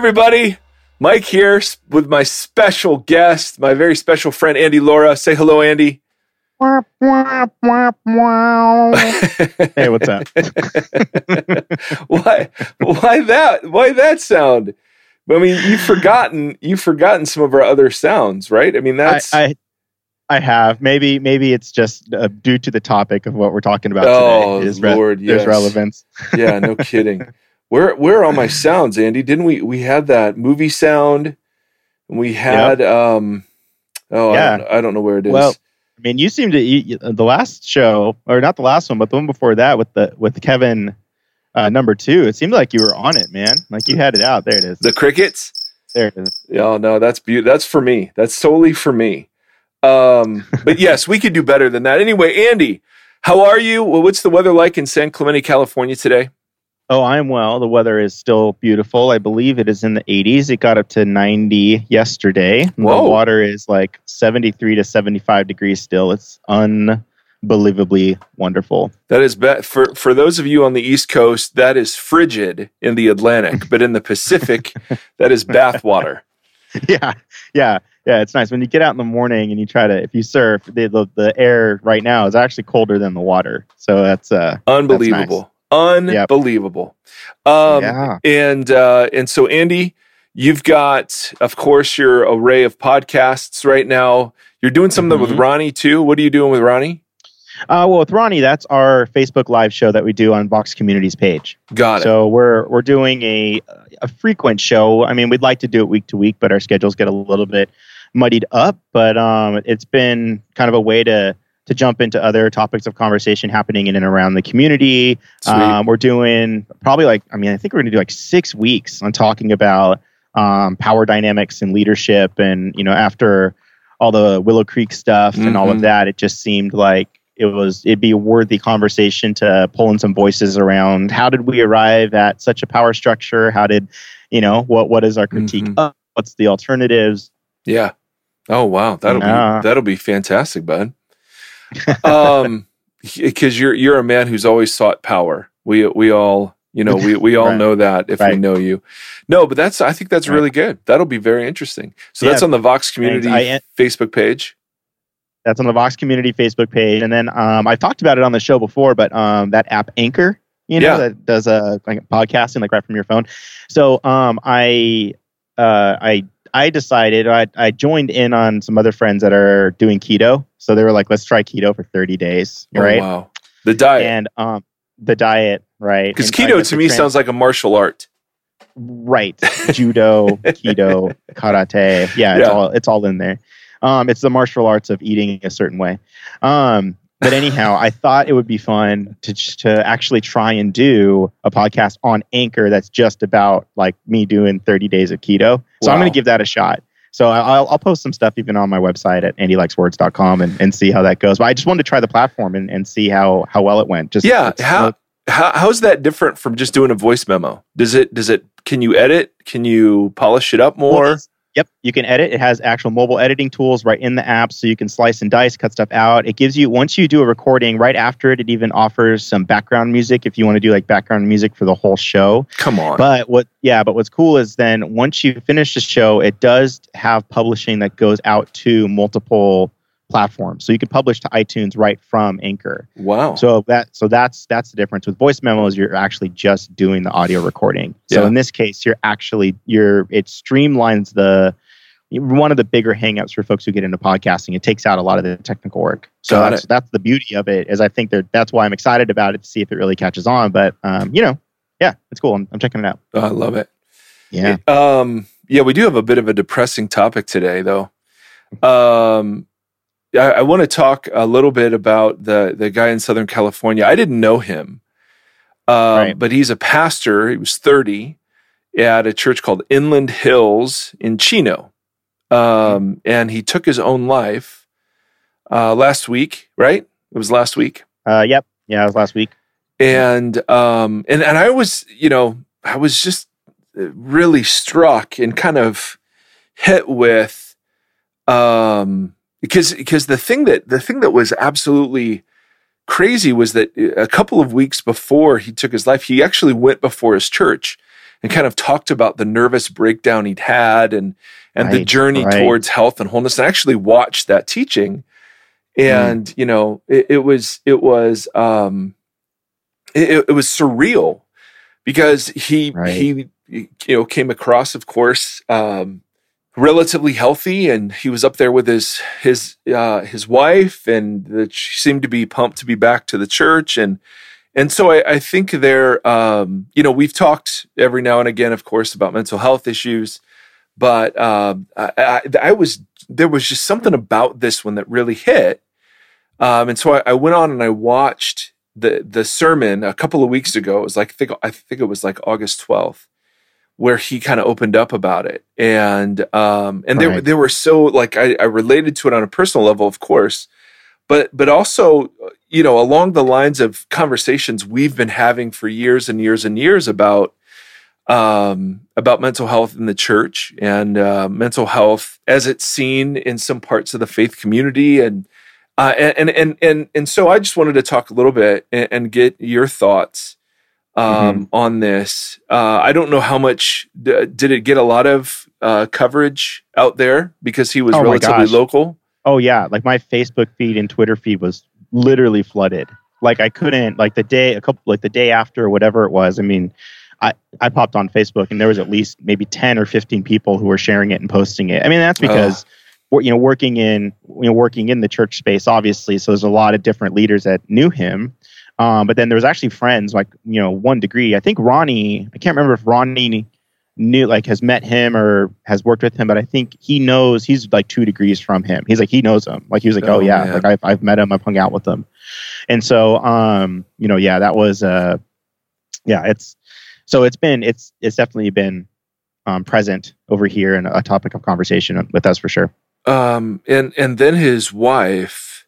Hey, everybody. Mike here with my special guest, my very special friend, Andy Laura. Say hello, Andy. hey, what's up? why, why that? Why that sound? I mean, you've forgotten, you've forgotten some of our other sounds, right? I mean, that's, I, I I have maybe maybe it's just uh, due to the topic of what we're talking about Oh, today. Is re- Lord, there's yes. relevance. yeah, no kidding. Where, where are all my sounds, Andy? Didn't we, we had that movie sound and we had, um, oh, I, don't, I don't know where it is. Well, I mean, you seem to you, the last show, or not the last one, but the one before that with the with Kevin uh, number two. It seemed like you were on it, man. Like you had it out. There it is. the crickets. There it is. Oh no, that's beautiful. That's for me. That's solely for me. Um, but yes, we could do better than that. Anyway, Andy, how are you? Well, what's the weather like in San Clemente, California today? Oh, I'm well. The weather is still beautiful. I believe it is in the 80s. It got up to 90 yesterday. Whoa. The water is like 73 to 75 degrees still. It's unbelievably wonderful. That is be- for for those of you on the East Coast. That is frigid in the Atlantic, but in the Pacific, that is bathwater. yeah, yeah, yeah. It's nice when you get out in the morning and you try to, if you surf, the the, the air right now is actually colder than the water. So that's uh, Unbelievable, unbelievable. Um, yeah, and uh, and so Andy, you've got, of course, your array of podcasts right now. You're doing something with Mhm. Ronnie too. What are you doing with Ronnie? Uh, well, with Ronnie, that's our Facebook Live show that we do on Vox Communities page. Got it. So we're we're doing a a frequent show. I mean, we'd like to do it week to week, but our schedules get a little bit muddied up. But um, it's been kind of a way to to jump into other topics of conversation happening in and around the community. Um, we're doing probably like I mean, I think we're going to do like six weeks on talking about um, power dynamics and leadership, and you know, after all the Willow Creek stuff and all of that, it just seemed like it was it'd be a worthy conversation to pull in some voices around how did we arrive at such a power structure? How did you know what what is our critique Mhm. of? What's the alternatives? Yeah. Oh wow, that'll Yeah. be that'll be fantastic, bud. Um, because you're you're a man who's always sought power. We we all you know we we all Right. know that if we know you. No, but that's I think that's Right. really good. That'll be very interesting. So Yeah. that's on the Vox Community I- Facebook page. That's on the Vox Community Facebook page, and then um, I've talked about it on the show before, but um, that app Anchor, you know, Yeah. that does a like podcasting like right from your phone. So um, I uh, I I decided I I joined in on some other friends that are doing keto, so they were like, let's try keto for thirty days, Oh, right? wow, the diet. And um, the diet, right? Because keto to me trans- sounds like a martial art. right judo keto karate yeah it's Yeah. all it's all in there um it's the martial arts of eating a certain way um but anyhow i thought it would be fun to to actually try and do a podcast on anchor that's just about like me doing 30 days of keto so i'm going to give that a shot so I'll, I'll post some stuff even on my website at andylikeswords.com and, and see how that goes. But I just wanted to try the platform and, and see how, how well it went. Just Yeah, how, how how's that different from just doing a voice memo? Does it does it can you edit? Can you polish it up Well, more? Yep, you can edit. It has actual mobile editing tools right in the app, so you can slice and dice, cut stuff out. It gives you once you do a recording, right after it, it even offers some background music if you want to do like background music for the whole show. Come on. But what, yeah, but what's cool is then once you finish the show, it does have publishing that goes out to multiple platforms, so you can publish to iTunes right from Anchor. wow. So that so that's that's the difference with voice memos. You're actually just doing the audio recording. So Yeah. in this case, you're actually you're it streamlines the one of the bigger hangups for folks who get into podcasting. It takes out a lot of the technical work. So Got that's it. that's the beauty of it. Is I think that that's why I'm excited about it to see if it really catches on. But um, you know, yeah, it's cool. I'm, I'm checking it out. Oh, I love it. Yeah. Um, yeah, we do have a bit of a depressing topic today, though. Um, I, I want to talk a little bit about the the guy in Southern California. I didn't know him, um, Right. but he's a pastor. He was thirty at a church called Inland Hills in Chino, um, and he took his own life uh, last week. Right? It was last week. Uh, yep. Yeah, it was last week. and um and and I was you know I was just really struck and kind of hit with um because because the thing that the thing that was absolutely crazy was that a couple of weeks before he took his life he actually went before his church and kind of talked about the nervous breakdown he'd had and and Right, the journey right. towards health and wholeness. And I actually watched that teaching, and Mm. you know, it, it was it was um, it, it was surreal because he Right. he you know came across, of course, um, relatively healthy, and he was up there with his his uh, his wife, and she seemed to be pumped to be back to the church, and and so I, I think there, um, you know, we've talked every now and again, of course, about mental health issues, but um, I, I, I was there was just something about this one that really hit, um, and so I, I went on and I watched the the sermon a couple of weeks ago. It was like I think I think it was like August twelfth, where he kind of opened up about it, and um, and they they were so like I, I related to it on a personal level, of course, but but also you know along the lines of conversations we've been having for years and years and years about um, about mental health in the church and uh, mental health as it's seen in some parts of the faith community. And uh, and, and and and so I just wanted to talk a little bit and, and get your thoughts um, on this. Uh, I don't know how much d- did it get a lot of uh, coverage out there because he was Oh relatively local. Oh yeah, like my Facebook feed and Twitter feed was literally flooded. Like I couldn't like the day a couple like the day after whatever it was. I mean, I I popped on Facebook and there was at least maybe 10 or 15 people who were sharing it and posting it. I mean, that's because wor- you know working in you know working in the church space obviously, so there's a lot of different leaders that knew him. Um, but then there was actually friends like you know one degree. I think Ronnie. I can't remember if Ronnie knew like has met him or has worked with him, but I think he knows he's like two degrees from him. He's like he knows him. Like he was like, oh, Oh, yeah, man. like I've I've met him, I've hung out with him, and so um you know yeah that was uh yeah it's so it's been it's it's definitely been um present over here and a topic of conversation with us for sure. Um, and and then his wife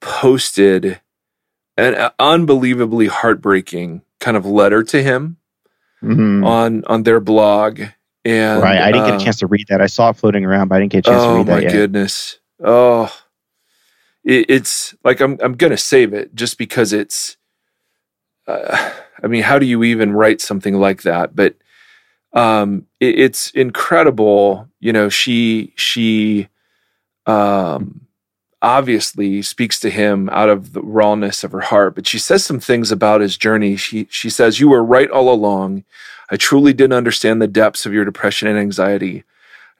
posted an unbelievably heartbreaking kind of letter to him Mhm. on on their blog. And right, I didn't get uh, a chance to read that. I saw it floating around, but I didn't get a chance to read that. Oh my yet. goodness! Oh, it, it's like I'm I'm gonna save it just because it's. Uh, I mean, how do you even write something like that? But um, it, it's incredible. You know, she she um, obviously speaks to him out of the rawness of her heart, but she says some things about his journey. She she says, "You were right all along. I truly didn't understand the depths of your depression and anxiety.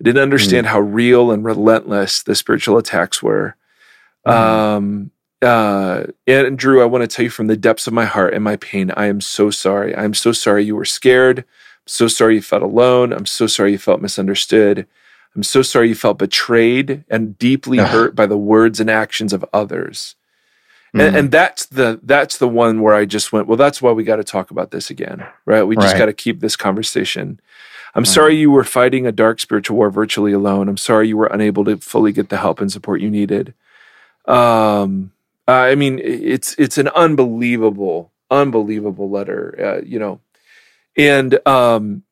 I didn't understand how real and relentless the spiritual attacks were." Mhm. Um, uh, and Drew, I want to tell you from the depths of my heart and my pain, I am so sorry. I am so sorry you were scared. I'm so sorry you felt alone. I'm so sorry you felt misunderstood. I'm so sorry you felt betrayed and deeply hurt by the words and actions of others. Mhm. And, and that's the that's the one where I just went, well, that's why we got to talk about this again, right? We just Right. got to keep this conversation. I'm sorry you were fighting a dark spiritual war virtually alone. I'm sorry you were unable to fully get the help and support you needed. Um, I mean, it's it's an unbelievable, unbelievable letter. Uh, you know, and um,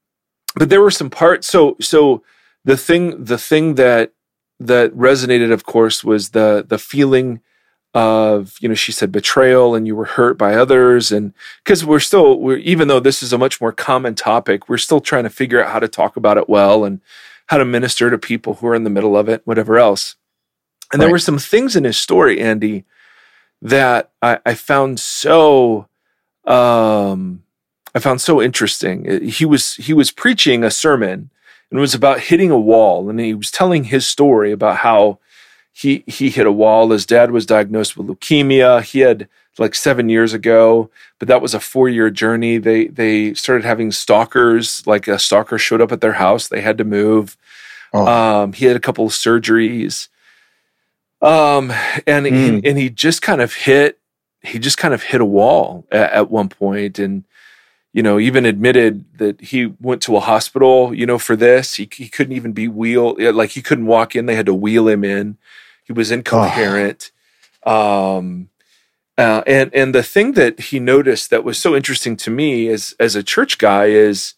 but there were some parts. So so the thing the thing that that resonated, of course, was the the feeling of you know she said betrayal and you were hurt by others. And because we're still we're even though this is a much more common topic we're still trying to figure out how to talk about it well and how to minister to people who are in the middle of it whatever else. And there were some things in his story andy that i, I found so um i found so interesting. He was he was preaching a sermon and it was about hitting a wall and he was telling his story about how he he hit a wall. His dad was diagnosed with leukemia. He had like seven years ago, but that was a four year journey. They they started having stalkers. Like a stalker showed up at their house. They had to move. Oh. Um, he had a couple of surgeries. Um, and he, Mm. and he just kind of hit he just kind of hit a wall at, at one point and you know even admitted that he went to a hospital you know for this. He, he couldn't even be wheel like he couldn't walk in. They had to wheel him in. He was incoherent. Um uh, and and the thing that he noticed that was so interesting to me as as a church guy is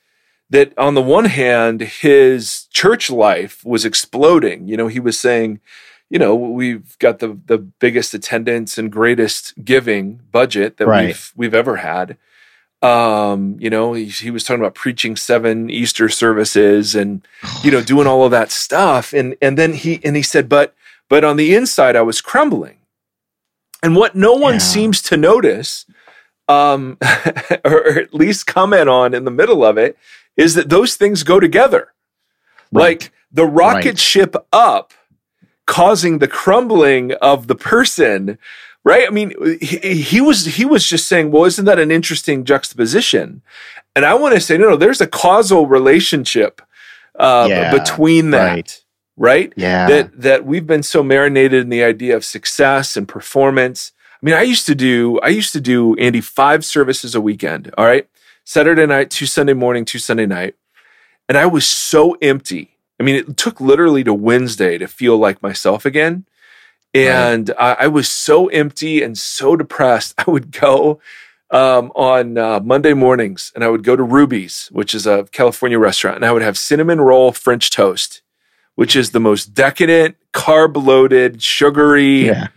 that on the one hand his church life was exploding. You know he was saying you know we've got the the biggest attendance and greatest giving budget that Right. we've we've ever had Um, you know, he, he was talking about preaching seven Easter services and you know doing all of that stuff. And and then he and he said, but but on the inside, I was crumbling. And what no one Yeah. seems to notice, um, or at least comment on in the middle of it, is that those things go together. Right. Like the rocket Right. ship up causing the crumbling of the person right? I mean he, he was he was just saying well isn't that an interesting juxtaposition? And i want to say no no there's a causal relationship uh, Yeah, between that right. right, Yeah. that that we've been so marinated in the idea of success and performance. I mean i used to do i used to do andy five services a weekend all right? Saturday night two sunday morning two sunday night. And i was so empty. I mean it took literally to wednesday to feel like myself again and I, I was so empty and so depressed i would go um, on uh, monday mornings and i would go to ruby's which is a california restaurant and i would have cinnamon roll french toast which is the most decadent carb loaded sugary yeah.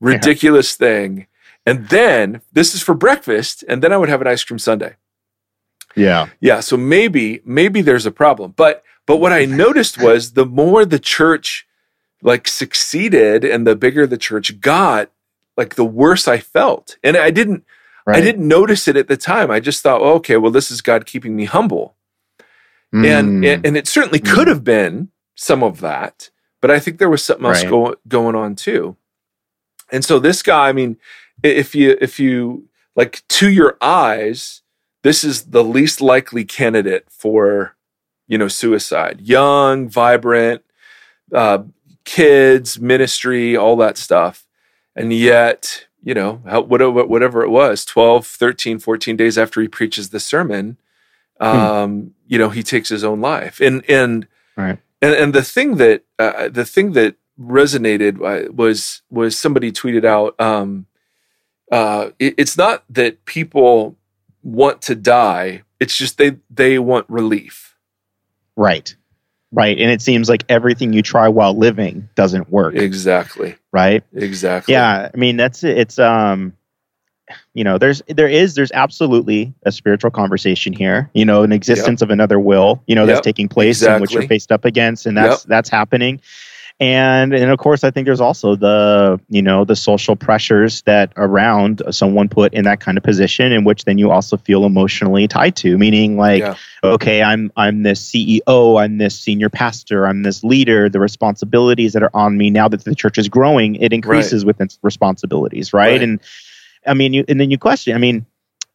ridiculous thing and then this is for breakfast and then i would have an ice cream sundae Yeah. yeah, so maybe maybe there's a problem. But but what I noticed was the more the church like succeeded and the bigger the church got, like the worse I felt. And I didn't I didn't notice it at the time. I just thought, oh, okay, well this is God keeping me humble. And, Mm. and and it certainly could have been some of that, but I think there was something else Right. go, going on too. And so this guy, I mean, if you if you like to your eyes, this is the least likely candidate for you know suicide. Young, vibrant, uh, kids, ministry, all that stuff, and yet you know whatever whatever it was 12 13 14 days after he preaches the sermon um you know he takes his own life. And and Right. and, and the thing that uh, the thing that resonated uh, was was somebody tweeted out um uh it- it's not that people want to die. It's just they they want relief. Right. Right. And it seems like everything you try while living doesn't work. exactly right. exactly Yeah. I mean, that's. It's, um, you know, there's, there is, there's absolutely a spiritual conversation here, you know, an existence of another will, you know, that's taking place and which you're faced up against. And that's, that's happening. And, and of course, I think there's also the, you know, the social pressures that around someone put in that kind of position in which then you also feel emotionally tied to, meaning like, Yeah. okay, I'm I'm this CEO, I'm this senior pastor, I'm this leader. The responsibilities that are on me now that the church is growing, it increases with its responsibilities, right? Right. And I mean, you and then you question. I mean,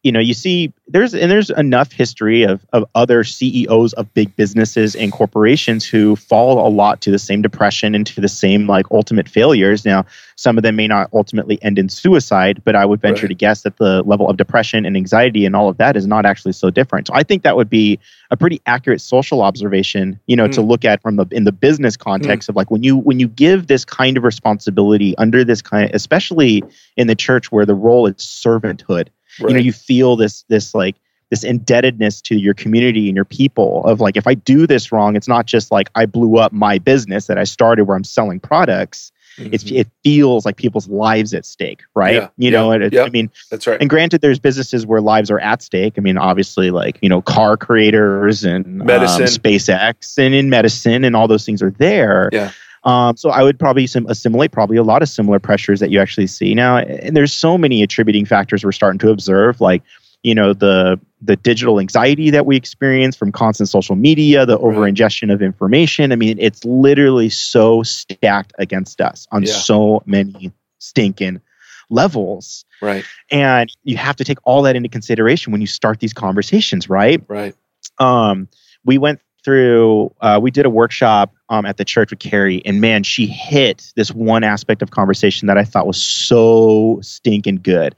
you know, you see, there's and there's enough history of of other CEOs of big businesses and corporations who fall a lot to the same depression and to the same like ultimate failures. Now, some of them may not ultimately end in suicide, but I would venture Right. to guess that the level of depression and anxiety and all of that is not actually so different. So I think that would be a pretty accurate social observation, you know, to Hmm. look at from the in the business context of like when you when you give this kind of responsibility under this kind, especially in the church where the role is servanthood right. you know you feel this this like this indebtedness to your community and your people of like if i do this wrong it's not just like i blew up my business that i started where i'm selling products it's Mhm. it feels like people's lives at stake right Yeah, you know yeah, and it, yeah. i mean that's right and granted there's businesses where lives are at stake i mean obviously like you know car creators and um, Medicine. spacex and in medicine and all those things are there Yeah. Um, so I would probably sim- assimilate probably a lot of similar pressures that you actually see now. And there's so many attributing factors we're starting to observe, like you know the the digital anxiety that we experience from constant social media, the over ingestion of information. I mean, it's literally so stacked against us on Yeah. so many stinking levels. right And you have to take all that into consideration when you start these conversations, right? right um, we went through uh, we did a workshop um, at the church with carrie and man she hit this one aspect of conversation that i thought was so stinking good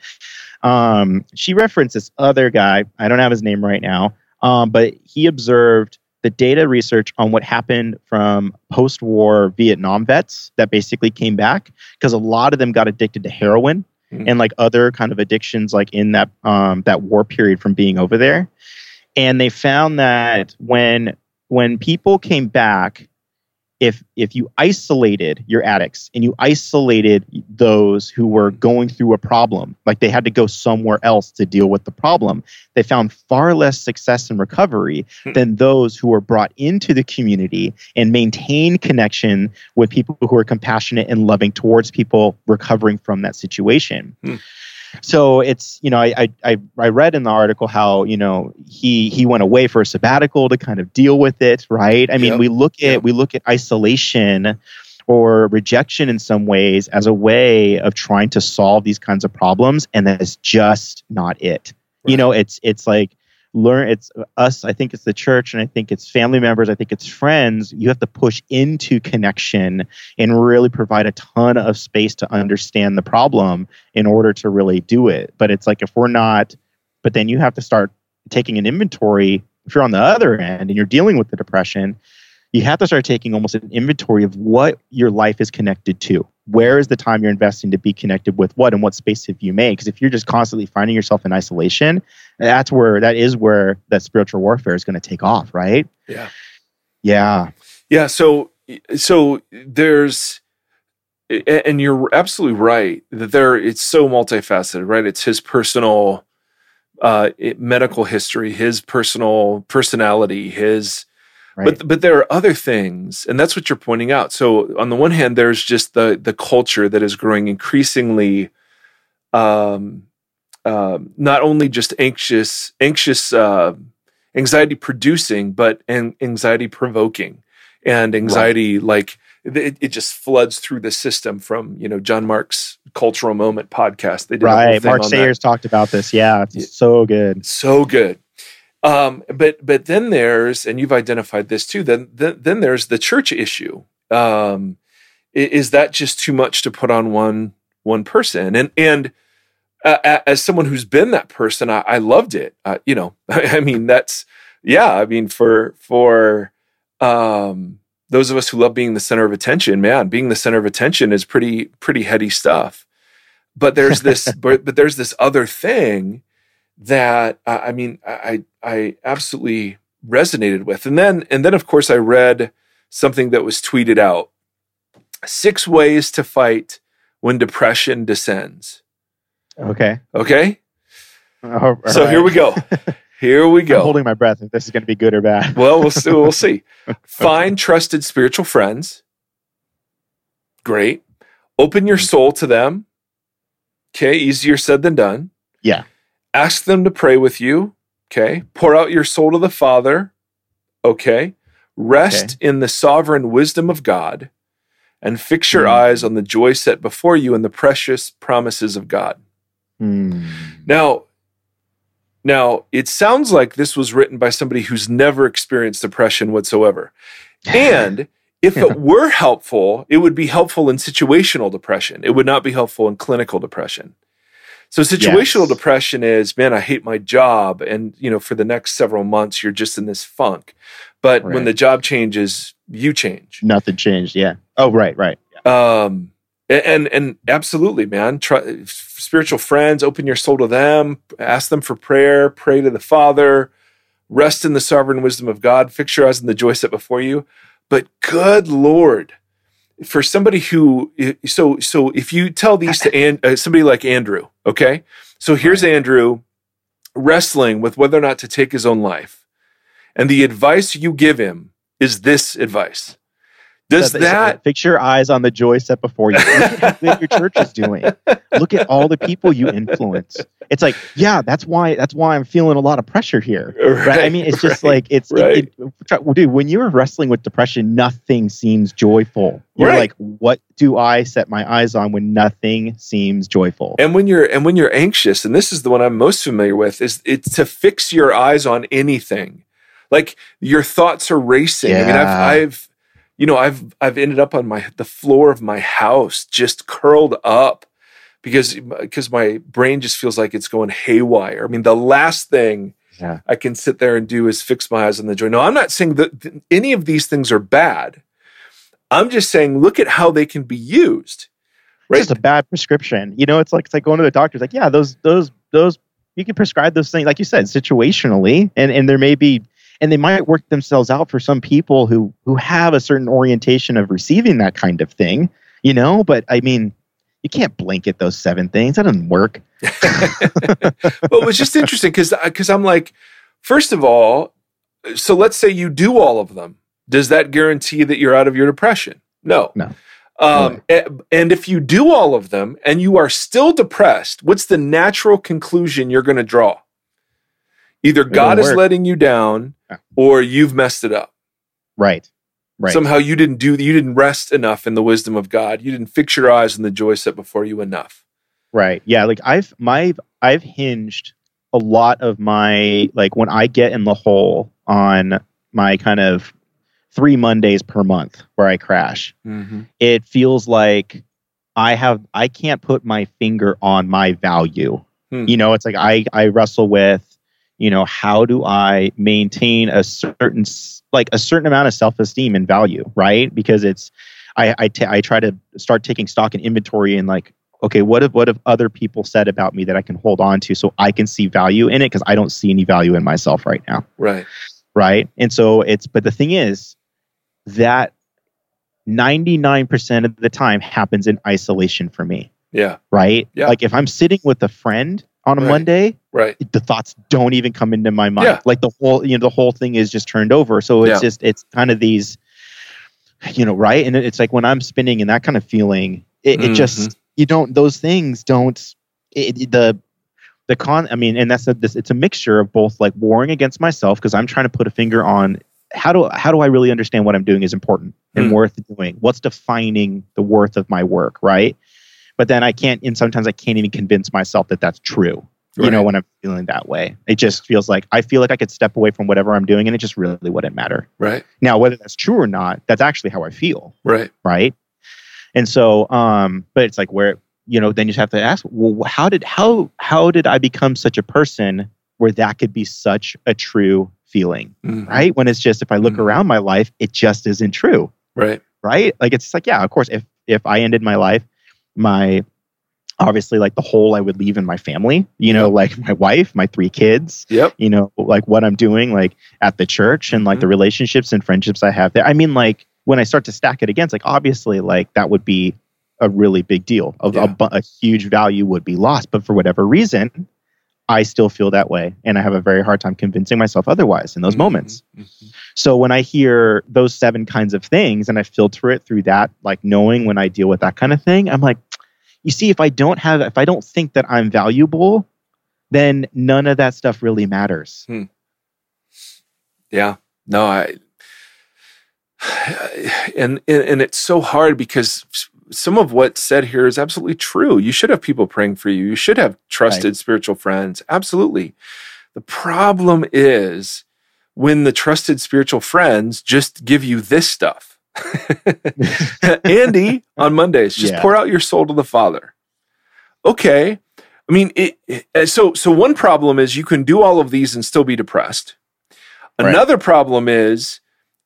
um, she referenced this other guy i don't have his name right now um, but he observed the data research on what happened from post-war vietnam vets that basically came back because a lot of them got addicted to heroin Mhm. and like other kind of addictions like in that um, that war period from being over there and they found that when when people came back if if you isolated your addicts and you isolated those who were going through a problem like they had to go somewhere else to deal with the problem they found far less success in recovery hmm. than those who were brought into the community and maintain connection with people who are compassionate and loving towards people recovering from that situation hmm so it's you know I, I I read in the article how you know he he went away for a sabbatical to kind of deal with it, right? I mean, yep. we look at yep. we look at isolation or rejection in some ways as a way of trying to solve these kinds of problems, and that is just not it. Right. You know, it's it's like learn it's us i think it's the church and i think it's family members i think it's friends you have to push into connection and really provide a ton of space to understand the problem in order to really do it but it's like if we're not but then you have to start taking an inventory if you're on the other end and you're dealing with the depression you have to start taking almost an inventory of what your life is connected to. Where is the time you're investing to be connected with what and what space have you made? Because if you're just constantly finding yourself in isolation, that's where that is where that spiritual warfare is going to take off, right? Yeah. Yeah. Yeah. So so there's and you're absolutely right that there it's so multifaceted, right? It's his personal uh, medical history, his personal personality, his Right. But but there are other things, and that's what you're pointing out. So on the one hand, there's just the the culture that is growing increasingly, um, uh, not only just anxious, anxious, uh, anxiety producing, but and anxiety provoking, and anxiety right. like it, it, just floods through the system from you know John Mark's cultural moment podcast. They did right. Mark Sayers that. talked about this. Yeah, it's yeah. so good, so good. Um, but but then there's and you've identified this too. Then then, then there's the church issue. Um, is that just too much to put on one one person? And and uh, as someone who's been that person, I, I loved it. Uh, you know, I, I mean that's yeah. I mean for for um, those of us who love being the center of attention, man, being the center of attention is pretty pretty heady stuff. But there's this but, but there's this other thing that uh, I mean I I absolutely resonated with. And then and then of course I read something that was tweeted out. Six ways to fight when depression descends. Okay. Okay. Oh, so right. here we go. Here we go. I'm holding my breath if this is going to be good or bad. well, we'll see. We'll see. Find trusted spiritual friends. Great. Open your soul to them. Okay, easier said than done. Yeah. Ask them to pray with you. Okay. Pour out your soul to the Father. Okay. Rest okay. in the sovereign wisdom of God and fix your mm. eyes on the joy set before you and the precious promises of God. Mm. Now, now it sounds like this was written by somebody who's never experienced depression whatsoever. And if it were helpful, it would be helpful in situational depression. It would not be helpful in clinical depression. So situational yes. depression is, man, I hate my job. And, you know, for the next several months, you're just in this funk. But right. when the job changes, you change. Nothing changed. Yeah. Oh, right, right. Yeah. Um, and, and absolutely, man, try, spiritual friends, open your soul to them, ask them for prayer, pray to the Father, rest in the sovereign wisdom of God, fix your eyes on the joy set before you. But good Lord, for somebody who so so if you tell these to and, uh, somebody like Andrew, okay, so here's Andrew wrestling with whether or not to take his own life, and the advice you give him is this advice: does that, that fix your eyes on the joy set before you? Look at what your church is doing. Look at all the people you influence. It's like, yeah, that's why that's why I'm feeling a lot of pressure here. Right? right? I mean, it's just right, like it's right. It, it, dude. When you're wrestling with depression, nothing seems joyful. You're right. like, what do I set my eyes on when nothing seems joyful? And when you're and when you're anxious, and this is the one I'm most familiar with, is it's to fix your eyes on anything. Like your thoughts are racing. Yeah. I mean, I've I've you know, I've I've ended up on my the floor of my house just curled up because because my brain just feels like it's going haywire. I mean, the last thing yeah. I can sit there and do is fix my eyes on the joy. No, I'm not saying that any of these things are bad. I'm just saying look at how they can be used. Right? It's just a bad prescription. You know, it's like it's like going to the doctor. It's like, yeah, those those those you can prescribe those things, like you said, situationally, and and there may be and they might work themselves out for some people who who have a certain orientation of receiving that kind of thing, you know. But I mean, you can't blanket those seven things. That doesn't work. well, it was just interesting because because I'm like, first of all, so let's say you do all of them. Does that guarantee that you're out of your depression? No. No. Um, and, and if you do all of them and you are still depressed, what's the natural conclusion you're going to draw? Either God is letting you down or you've messed it up. Right. Right. Somehow you didn't do you didn't rest enough in the wisdom of God. You didn't fix your eyes on the joy set before you enough. Right. Yeah, like I've my I've hinged a lot of my like when I get in the hole on my kind of three Mondays per month where I crash. Mm-hmm. It feels like I have I can't put my finger on my value. Hmm. You know, it's like I I wrestle with you know how do i maintain a certain like a certain amount of self-esteem and value right? Because it's I I, t- I try to start taking stock and inventory and like okay what have what have other people said about me that i can hold on to so i can see value in it? Because i don't see any value in myself right now. Right. Right? And so it's but the thing is that 99% of the time happens in isolation for me. Yeah. Right? Yeah. like if i'm sitting with a friend on a right. Monday, right? The thoughts don't even come into my mind. Yeah. Like the whole, you know, the whole thing is just turned over. So it's Yeah. just, it's kind of these, you know, right? And it's like when I'm spinning and that kind of feeling, it, it just, you don't, those things don't, it, it- the, the con, I mean, and that's a, this, it's a mixture of both like warring against myself because I'm trying to put a finger on how do, how do I really understand what I'm doing is important and Hmm. worth doing? What's defining the worth of my work, right? But then I can't, and sometimes I can't even convince myself that that's true you know when i'm feeling that way. It just feels like i feel like i could step away from whatever i'm doing and it just really wouldn't matter. Right, now whether that's true or not that's actually how i feel. Right, right? And so um but it's like where you know then you just have to ask well how did how how did i become such a person where that could be such a true feeling? Mhm. right? When it's just if i look Mhm. around my life it just isn't true. Right, right? Like it's like, yeah, of course, if if I ended my life, my obviously like the hole I would leave in my family, you know, like my wife, my three kids, yep, you know, like what I'm doing like at the church and like the relationships and friendships I have there. I mean, like when I start to stack it against, like obviously, like that would be a really big deal. Of Yeah. a, a huge value would be lost, but for whatever reason, I still feel that way, and I have a very hard time convincing myself otherwise in those Mhm. moments. Mhm. So when I hear those seven kinds of things and I filter it through that, like knowing when I deal with that kind of thing, I'm like, you see, if I don't have, if I don't think that I'm valuable, then none of that stuff really matters. Hmm. Yeah. No, I and, and and it's so hard because some of what's said here is absolutely true. You should have people praying for you. You should have trusted spiritual friends. Absolutely. The problem is when the trusted spiritual friends just give you this stuff. Andy on Mondays, just Yeah. pour out your soul to the Father. Okay. I mean, it, it- so so one problem is you can do all of these and still be depressed. Right. Another problem is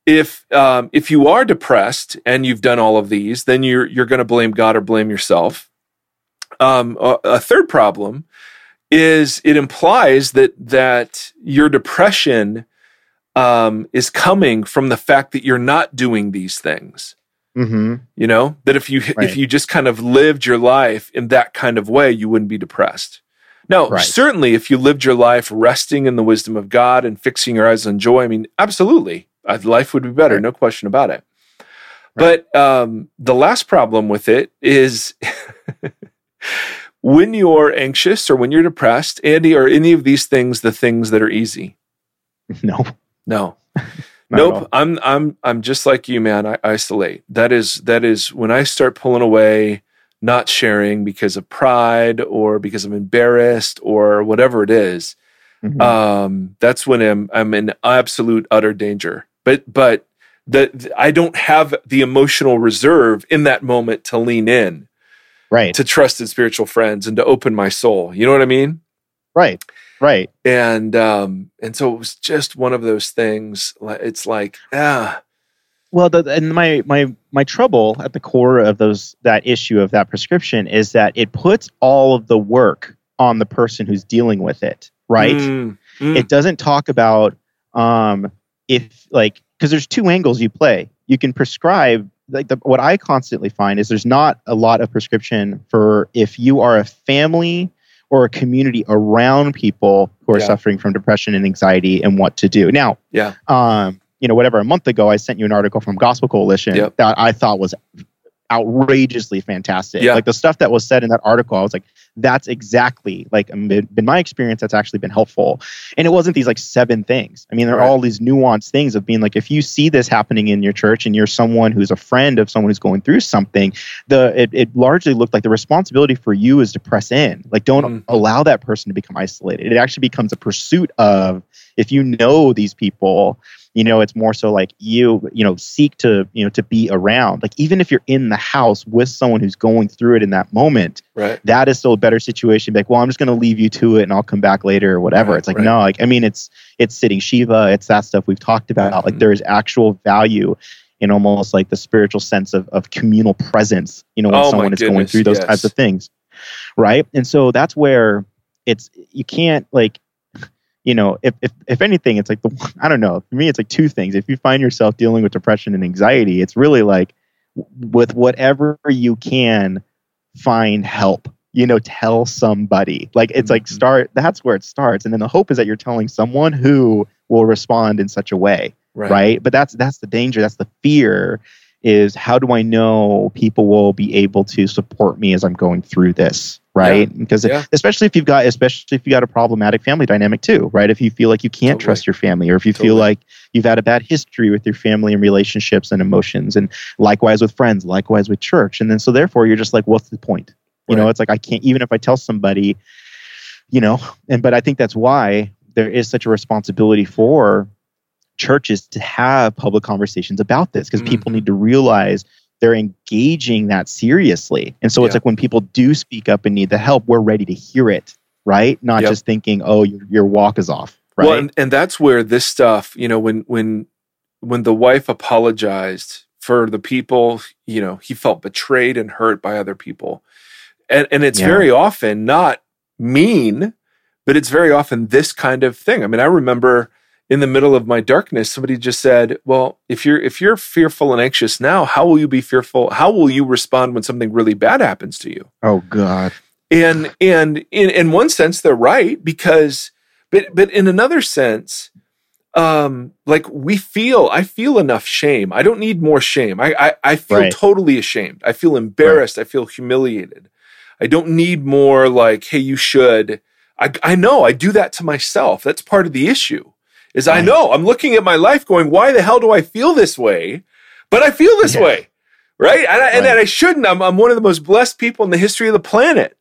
if um, if you are depressed and you've done all of these, then you're you're going to blame God or blame yourself. Um, a, a third problem is it implies that that your depression um, is coming from the fact that you're not doing these things. Mm-hmm. You know that if you Right. if you just kind of lived your life in that kind of way, you wouldn't be depressed. Now, Right. certainly, if you lived your life resting in the wisdom of God and fixing your eyes on joy, I mean, absolutely, uh, life would be better, Right. no question about it. But um, the last problem with it is when you're anxious or when you're depressed, Andy, are any of these things the things that are easy? No. No. nope. I'm I'm I'm just like you, man. I isolate. That is that is when I start pulling away, not sharing because of pride or because I'm embarrassed or whatever it is. Mhm. Um, that's when I'm I'm in absolute utter danger. But but the I don't have the emotional reserve in that moment to lean in right. to trusted spiritual friends and to open my soul. You know what I mean? right. Right. And um and so it was just one of those things. It's like ah. Well, the, and my my my trouble at the core of those that issue of that prescription is that it puts all of the work on the person who's dealing with it, right? Mm, mm. It doesn't talk about um if like because there's two angles you play. You can prescribe like the, what I constantly find is there's not a lot of prescription for if you are a family or a community around people who are Yeah. suffering from depression and anxiety and what to do. Now, Yeah. um, you know, whatever, a month ago, I sent you an article from Gospel Coalition Yep. that I thought was outrageously fantastic. Yeah. Like the stuff that was said in that article, I was like, that's exactly like been, been my experience. That's actually been helpful. And it wasn't these like seven things. I mean, there are Right. all these nuanced things of being like, if you see this happening in your church and you're someone who's a friend of someone who's going through something, the it, it largely looked like the responsibility for you is to press in. Like, don't Mhm. allow that person to become isolated. It actually becomes a pursuit of if you know these people you know it's more so like you you know seek to you know to be around like even if you're in the house with someone who's going through it in that moment Right. that is still a better situation like well i'm just going to leave you to it and i'll come back later or whatever Right, it's like right. no like i mean it's it's sitting shiva it's that stuff we've talked about like Mhm. there is actual value in almost like the spiritual sense of, of communal presence you know when Oh, someone is going through those yes. types of things right and so that's where it's you can't like you know if, if if anything it's like the i don't know. For me it's like two things. If you find yourself dealing with depression and anxiety it's really like with whatever you can find help you know tell somebody. Like it's like Mhm. start that's where it starts. And then the hope is that you're telling someone who will respond in such a way Right. right, but that's that's the danger. That's the fear is how do i know people will be able to support me as i'm going through this right? Because Yeah. especially if you've got especially if you got a problematic family dynamic too right? If you feel like you can't Totally. trust your family or if you Totally. feel like you've had a bad history with your family and relationships and emotions and likewise with friends likewise with church. And then so therefore you're just like what's the point? You know it's like i can't even if i tell somebody you know? And but i think that's why there is such a responsibility for churches to have public conversations about this because people Mhm. need to realize they're engaging that seriously and so it's like when people do speak up and need the help we're ready to hear it right not Yep. just thinking oh your, your walk is off right Well, and, and that's where this stuff, you know, when when when the wife apologized for the people, you know, he felt betrayed and hurt by other people. And and it's Yeah. very often not mean, but it's very often this kind of thing. I mean, I remember in the middle of my darkness, somebody just said, "Well, if you're if you're fearful and anxious now, how will you be fearful? How will you respond when something really bad happens to you?" oh god. And and in in one sense they're right because but but in another sense um like we feel i feel enough shame. I don't need more shame. I i, I feel Right. totally ashamed. I feel embarrassed. I feel humiliated. I don't need more like hey you should. I i know. I do that to myself. That's part of the issue is i know i'm looking at my life going why the hell do i feel this way? But i feel this Yeah. way right? And, I, and Right. that i shouldn't. I'm, I'm one of the most blessed people in the history of the planet.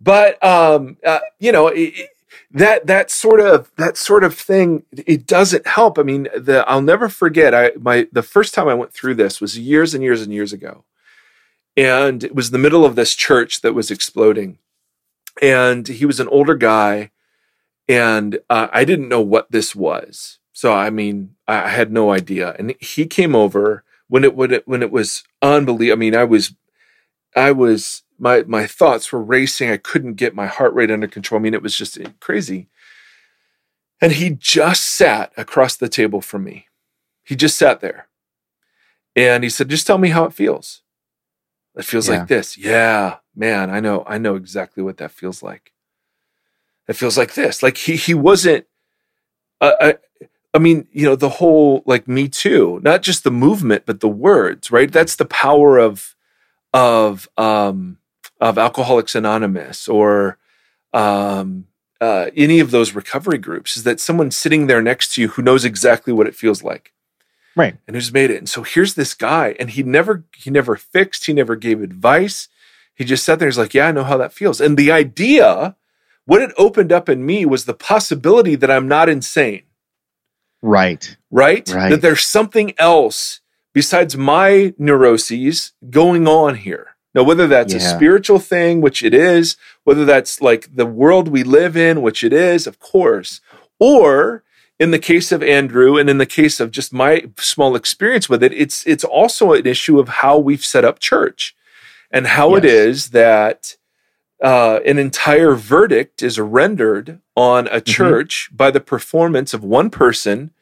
But um uh, you know it, it- that that sort of that sort of thing it doesn't help. I mean the i'll never forget i my the first time i went through this was years and years and years ago. And it was the middle of this church that was exploding. And he was an older guy and uh, i didn't know what this was. So i mean i had no idea. And he came over when it when it when it was unbelievable i mean i was i was my my thoughts were racing. I couldn't get my heart rate under control. I mean it was just crazy. And he just sat across the table from me. He just sat there. And he said just tell me how it feels. It feels Yeah. like this. Yeah man i know i know exactly what that feels like it feels like this like he he wasn't uh, I, I mean you know the whole like me too not just the movement but the words right that's the power of of um of alcoholics anonymous or um uh, any of those recovery groups is that someone sitting there next to you who knows exactly what it feels like right and who's made it. And so here's this guy, and he never he never fixed, he never gave advice. He just sat there. He's like, "Yeah, I know how that feels." And the idea, what it opened up in me was the possibility that I'm not insane, right right? Right. That there's something else besides my neuroses going on here. Now, whether that's a spiritual thing, which it is, whether that's like the world we live in, which it is, of course, or in the case of Andrew and in the case of just my small experience with it, it's it's also an issue of how we've set up church and how it Yes. is that uh, an entire verdict is rendered on a church by the performance of one person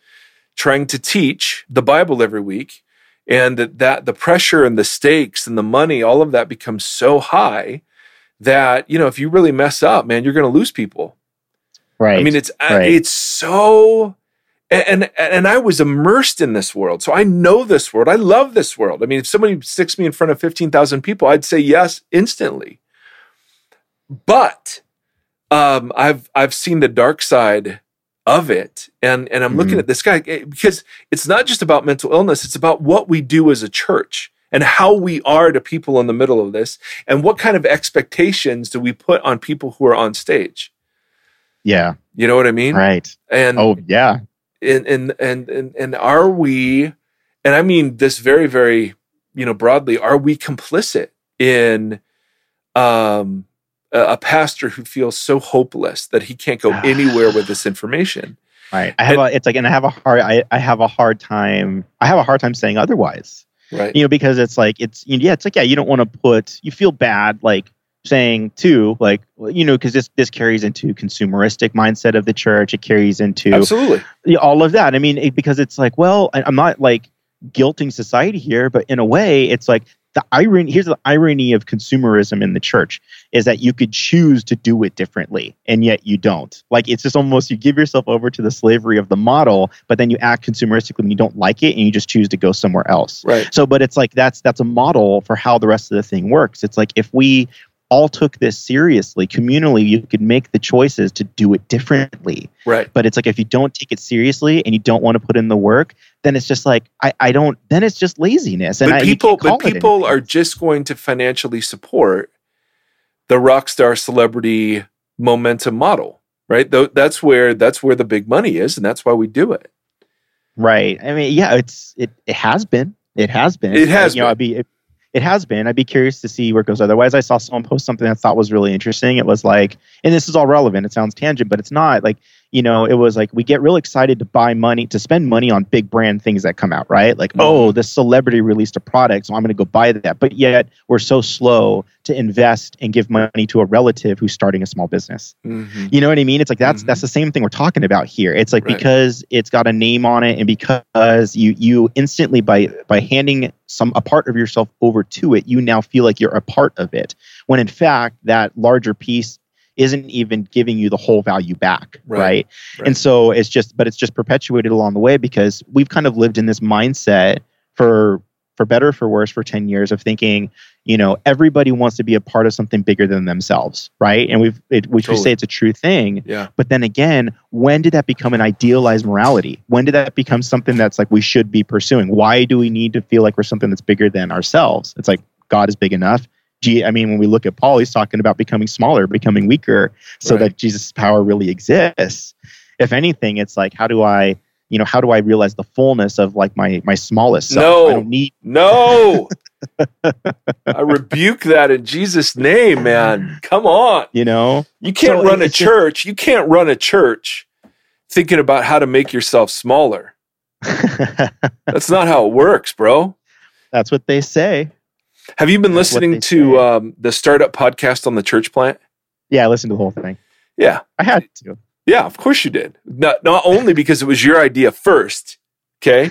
trying to teach the Bible every week. And that, that the pressure and the stakes and the money, all of that becomes so high that, you know, if you really mess up, man, you're going to lose people. Right. I mean, it's uh, right. it's so and and I was immersed in this world, so I know this world. I love this world. I mean, if somebody sticks me in front of fifteen thousand people, I'd say yes instantly. But um, I've I've seen the dark side of it, and and I'm mm-hmm. looking at this guy eh, because it's not just about mental illness; it's about what we do as a church and how we are to people in the middle of this, and what kind of expectations do we put on people who are on stage. Yeah. You know what I mean? Right. And oh yeah. And and and and, and are we and I mean this very, very, you know, broadly, are we complicit in um a, pastor who feels so hopeless that he can't go anywhere with this information? Right. I have and, a it's like and I have a hard I, I have a hard time I have a hard time saying otherwise. Right. You know, because it's like it's yeah, it's like yeah, you don't want to put you feel bad like saying too like you know because this this carries into consumeristic mindset of the church it carries into absolutely all of that i mean it, because it's like well I, i'm not like guilting society here but in a way it's like the irony here's the irony of consumerism in the church is that you could choose to do it differently and yet you don't. Like it's just almost you give yourself over to the slavery of the model but then you act consumeristically and you don't like it and you just choose to go somewhere else. Right. So but it's like that's that's a model for how the rest of the thing works. It's like if we all took this seriously. Communally you could make the choices to do it differently. Right. But it's like if you don't take it seriously and you don't want to put in the work then it's just like i, I don't then it's just laziness and but I, people but people are just going to financially support the rock star celebrity momentum model right? Though that's where that's where the big money is and that's why we do it. Right. I mean yeah it's it, it has been. It has been. It uh, has you know i'd be it has been. I'd be curious to see where it goes. Otherwise, I saw someone post something I thought was really interesting. It was like, and this is all relevant. It sounds tangent, but it's not. Like you know, it was like we get real excited to buy money, to spend money on big brand things that come out, right? Like, mm-hmm. oh, this celebrity released a product, so I'm going to go buy that. But yet, we're so slow to invest and give money to a relative who's starting a small business. Mm-hmm. You know what I mean? It's like that's mm-hmm. that's the same thing we're talking about here. It's like right. because it's got a name on it, and because you you instantly by by handing some a part of yourself over to it, you now feel like you're a part of it. When in fact, that larger piece isn't even giving you the whole value back right. right. right and so it's just but it's just perpetuated along the way because we've kind of lived in this mindset for for better for worse for 10 years of thinking you know everybody wants to be a part of something bigger than themselves right and we've it, which totally. we say it's a true thing yeah but then again when did that become an idealized morality when did that become something that's like we should be pursuing why do we need to feel like we're something that's bigger than ourselves it's like god is big enough I mean, when we look at Paul, he's talking about becoming smaller, becoming weaker, so right. that Jesus' power really exists. If anything, it's like, how do I, you know, how do I realize the fullness of like my my smallest self? No, I don't need. No, I rebuke that in Jesus' name, man. Come on, you know, you can't so run a church. Just, you can't run a church thinking about how to make yourself smaller. That's not how it works, bro. That's what they say. Have you been That's listening to um, the startup podcast on the church plant? Yeah, I listened to the whole thing. Yeah, I had to. Yeah, of course you did. Not not only because it was your idea first. Okay,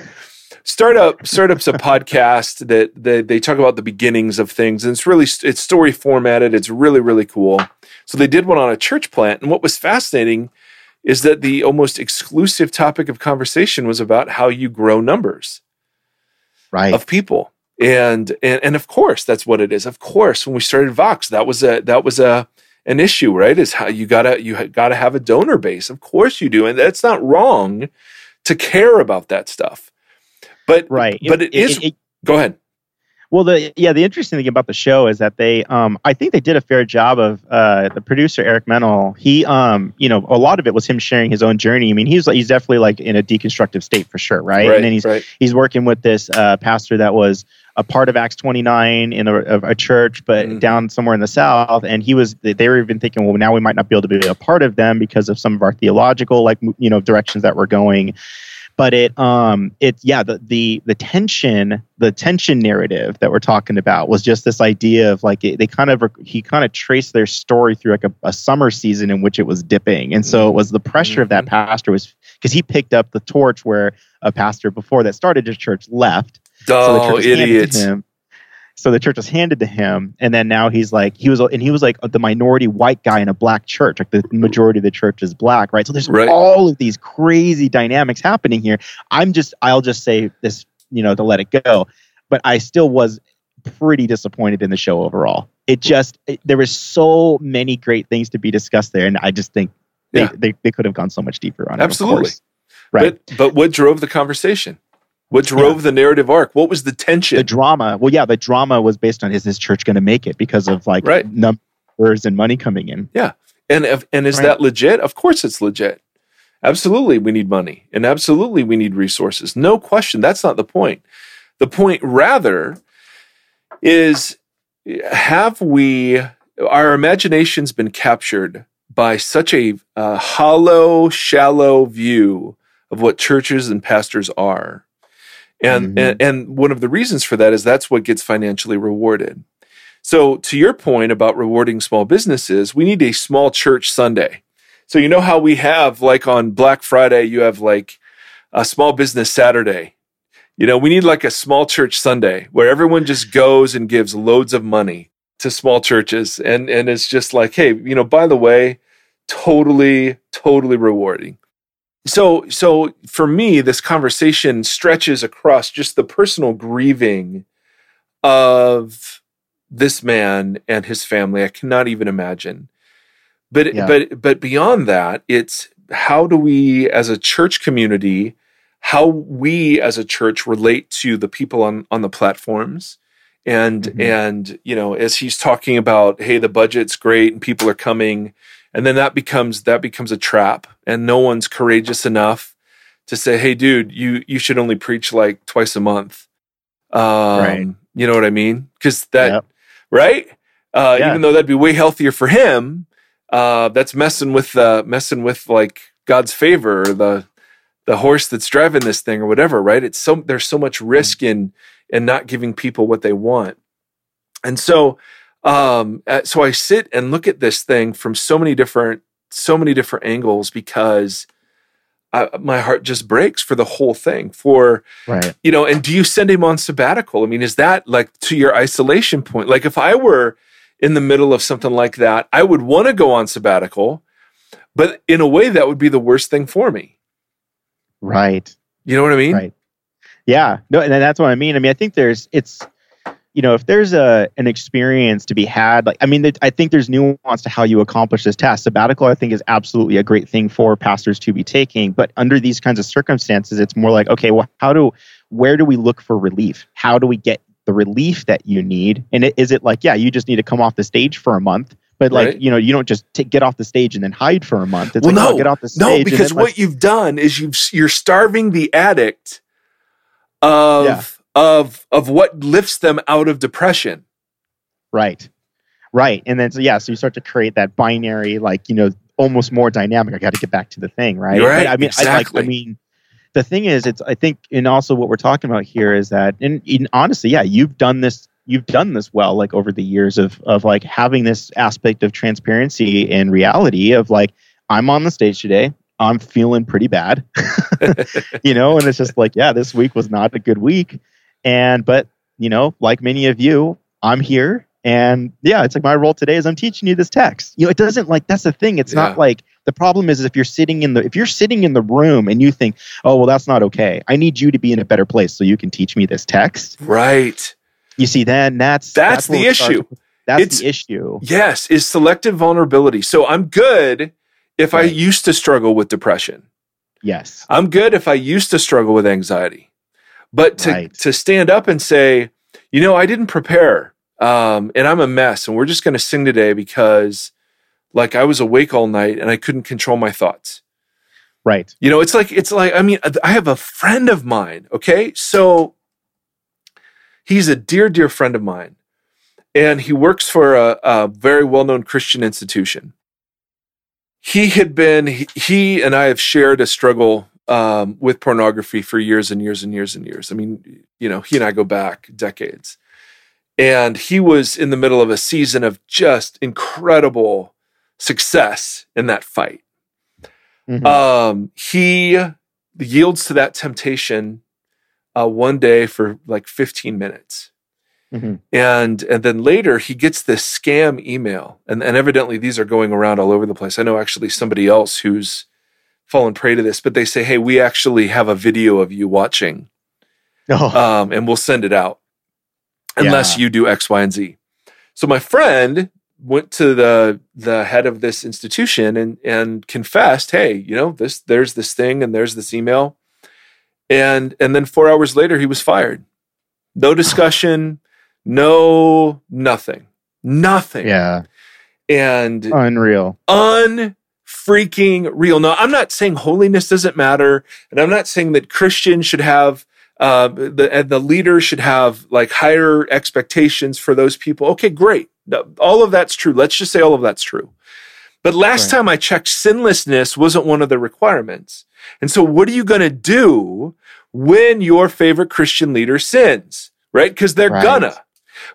startup startups a podcast that they, they talk about the beginnings of things, and it's really it's story formatted. It's really really cool. So they did one on a church plant, and what was fascinating is that the almost exclusive topic of conversation was about how you grow numbers right. of people and and and of course that's what it is of course when we started vox that was a that was a an issue right is how you gotta you gotta have a donor base of course you do and that's not wrong to care about that stuff but right but it, it is. It, go ahead well, the yeah, the interesting thing about the show is that they, um, I think they did a fair job of uh, the producer Eric Mennel. He, um, you know, a lot of it was him sharing his own journey. I mean, he's he's definitely like in a deconstructive state for sure, right? right and then he's right. he's working with this uh, pastor that was a part of Acts 29 in a, a church, but mm-hmm. down somewhere in the south. And he was, they were even thinking, well, now we might not be able to be a part of them because of some of our theological, like, you know, directions that we're going. but it um it yeah the the the tension the tension narrative that we're talking about was just this idea of like it, they kind of he kind of traced their story through like a, a, summer season in which it was dipping and so it was the pressure mm-hmm. of that mm-hmm. pastor was because he picked up the torch where a pastor before that started his church left oh so idiots him, so the church was handed to him, and then now he's like he was, and he was like the minority white guy in a black church. Like the majority of the church is black, right? So there's right. all of these crazy dynamics happening here. I'm just, I'll just say this, you know, to let it go. But I still was pretty disappointed in the show overall. It just it, there was so many great things to be discussed there, and I just think they yeah. they, they could have gone so much deeper on it. Absolutely, right? But, but what drove the conversation? What drove yeah. the narrative arc? What was the tension? The drama. Well, yeah, the drama was based on is this church going to make it because of like right. numbers and money coming in. Yeah, and if, and is right. that legit? Of course, it's legit. Absolutely, we need money, and absolutely, we need resources. No question. That's not the point. The point, rather, is have we our imagination's been captured by such a uh, hollow, shallow view of what churches and pastors are and, mm-hmm. and and one of the reasons for that is that's what gets financially rewarded. So to your point about rewarding small businesses, we need a small church Sunday. So you know how we have like on Black Friday you have like a small business Saturday. You know, we need like a small church Sunday where everyone just goes and gives loads of money to small churches and and it's just like, hey, you know, by the way, totally totally rewarding so so for me this conversation stretches across just the personal grieving of this man and his family i cannot even imagine but yeah. but but beyond that it's how do we as a church community how we as a church relate to the people on on the platforms and mm-hmm. and you know as he's talking about hey the budget's great and people are coming and then that becomes that becomes a trap and no one's courageous enough to say hey dude you you should only preach like twice a month um right. you know what i mean because that yep. right uh yeah. even though that'd be way healthier for him uh that's messing with uh messing with like god's favor or the the horse that's driving this thing or whatever right it's so there's so much risk mm. in in not giving people what they want and so um, so I sit and look at this thing from so many different, so many different angles because I, my heart just breaks for the whole thing. For right. you know, and do you send him on sabbatical? I mean, is that like to your isolation point? Like if I were in the middle of something like that, I would want to go on sabbatical, but in a way, that would be the worst thing for me. Right. You know what I mean? Right. Yeah. No, and that's what I mean. I mean, I think there's it's you know, if there's a an experience to be had, like I mean, I think there's nuance to how you accomplish this task. Sabbatical, I think, is absolutely a great thing for pastors to be taking. But under these kinds of circumstances, it's more like, okay, well, how do, where do we look for relief? How do we get the relief that you need? And it, is it like, yeah, you just need to come off the stage for a month? But like right. you know, you don't just t- get off the stage and then hide for a month. It's well, like, no, oh, get off the stage. No, because what like, you've done is you've you're starving the addict of yeah of of what lifts them out of depression. Right. Right. And then so yeah, so you start to create that binary, like, you know, almost more dynamic. I got to get back to the thing, right? You're right. I mean, exactly. I, like, I mean, the thing is, it's I think, and also what we're talking about here is that, and, and honestly, yeah, you've done this you've done this well like over the years of of like having this aspect of transparency and reality of like i'm on the stage today i'm feeling pretty bad you know and it's just like yeah this week was not a good week and but you know, like many of you, I'm here and yeah, it's like my role today is I'm teaching you this text. You know, it doesn't like that's the thing. It's yeah. not like the problem is, is if you're sitting in the if you're sitting in the room and you think, oh well, that's not okay. I need you to be in a better place so you can teach me this text. Right. You see, then that's that's, that's the issue. That's it's, the issue. Yes, is selective vulnerability. So I'm good if right. I used to struggle with depression. Yes. I'm good if I used to struggle with anxiety. But to right. to stand up and say, you know, I didn't prepare, um, and I'm a mess, and we're just going to sing today because, like, I was awake all night and I couldn't control my thoughts. Right. You know, it's like it's like I mean, I have a friend of mine. Okay, so he's a dear, dear friend of mine, and he works for a, a very well-known Christian institution. He had been he, he and I have shared a struggle um, with pornography for years and years and years and years. I mean, you know, he and I go back decades. And he was in the middle of a season of just incredible success in that fight. Mm-hmm. Um, he yields to that temptation uh, one day for like 15 minutes. Mm-hmm. And and then later he gets this scam email, and, and evidently these are going around all over the place. I know actually somebody else who's fallen prey to this, but they say, "Hey, we actually have a video of you watching, oh. um, and we'll send it out unless yeah. you do X, Y, and Z." So my friend went to the the head of this institution and and confessed, "Hey, you know this. There's this thing, and there's this email." And and then four hours later, he was fired. No discussion no nothing, nothing. Yeah. And unreal, unfreaking real. Now, I'm not saying holiness doesn't matter, and I'm not saying that Christians should have uh, the and the leader should have like higher expectations for those people. Okay, great. All of that's true. Let's just say all of that's true. But last right. time I checked, sinlessness wasn't one of the requirements. And so, what are you going to do when your favorite Christian leader sins? Right? Because they're right. gonna.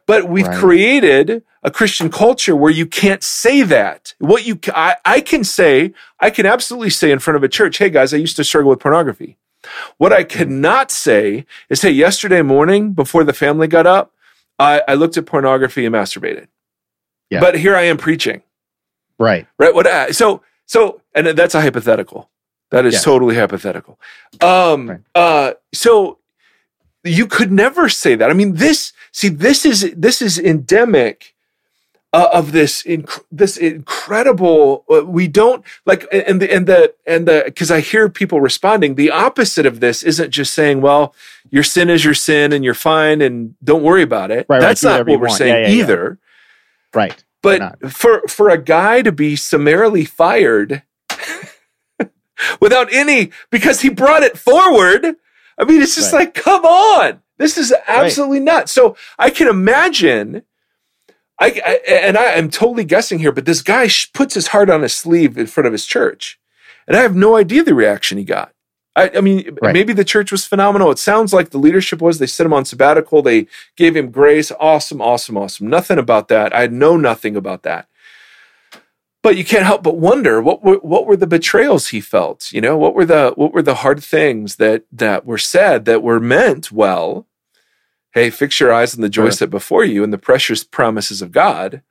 But we've right. created a Christian culture where you can't say that. What you, I, I can say, I can absolutely say in front of a church, hey guys, I used to struggle with pornography. What I cannot say is, hey, yesterday morning before the family got up, I, I looked at pornography and masturbated. Yeah. But here I am preaching. Right. Right. What? I, so so, and that's a hypothetical. That is yeah. totally hypothetical. Um. Right. Uh. So you could never say that. I mean, this see this is this is endemic uh, of this inc- this incredible. Uh, we don't like and the and the and the because I hear people responding. The opposite of this isn't just saying, "Well, your sin is your sin and you're fine and don't worry about it." Right, That's right, not what we're want. saying yeah, yeah, either. Yeah. Right. But for for a guy to be summarily fired without any because he brought it forward I mean, it's just right. like, come on, this is absolutely right. nuts. So I can imagine. I, I, and I am totally guessing here, but this guy sh- puts his heart on his sleeve in front of his church, and I have no idea the reaction he got. I, I mean, right. maybe the church was phenomenal. It sounds like the leadership was. They sent him on sabbatical. They gave him grace. Awesome, awesome, awesome. Nothing about that. I know nothing about that but you can't help but wonder what were, what were the betrayals he felt you know what were the what were the hard things that that were said that were meant well hey fix your eyes on the joy set before you and the precious promises of god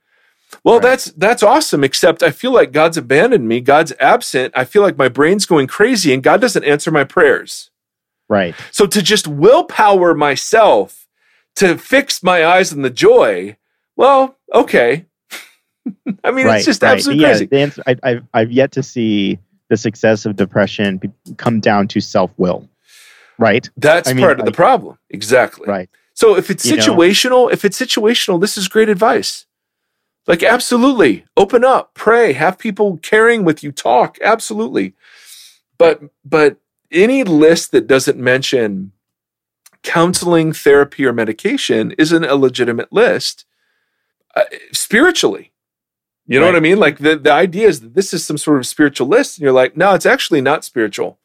well right. that's that's awesome except i feel like god's abandoned me god's absent i feel like my brain's going crazy and god doesn't answer my prayers right so to just willpower myself to fix my eyes on the joy well okay I mean, right, it's just right. absolutely yeah, crazy. Answer, I, I've, I've yet to see the success of depression come down to self will. Right. That's I mean, part of the problem. Exactly. Right. So if it's situational, know, if it's situational, this is great advice. Like, absolutely open up, pray, have people caring with you, talk. Absolutely. But, but any list that doesn't mention counseling, therapy, or medication isn't a legitimate list uh, spiritually. You know right. what I mean? Like the, the idea is that this is some sort of spiritual list. And you're like, no, it's actually not spiritual.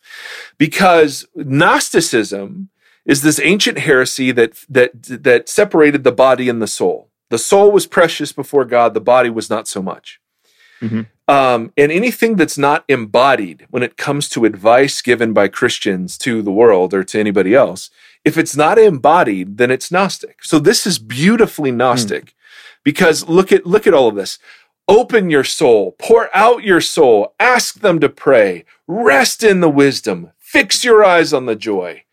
Because Gnosticism is this ancient heresy that that that separated the body and the soul. The soul was precious before God, the body was not so much. Mm-hmm. Um, and anything that's not embodied when it comes to advice given by Christians to the world or to anybody else, if it's not embodied, then it's Gnostic. So this is beautifully Gnostic. Mm. Because look at look at all of this. Open your soul, pour out your soul, ask them to pray, rest in the wisdom, fix your eyes on the joy.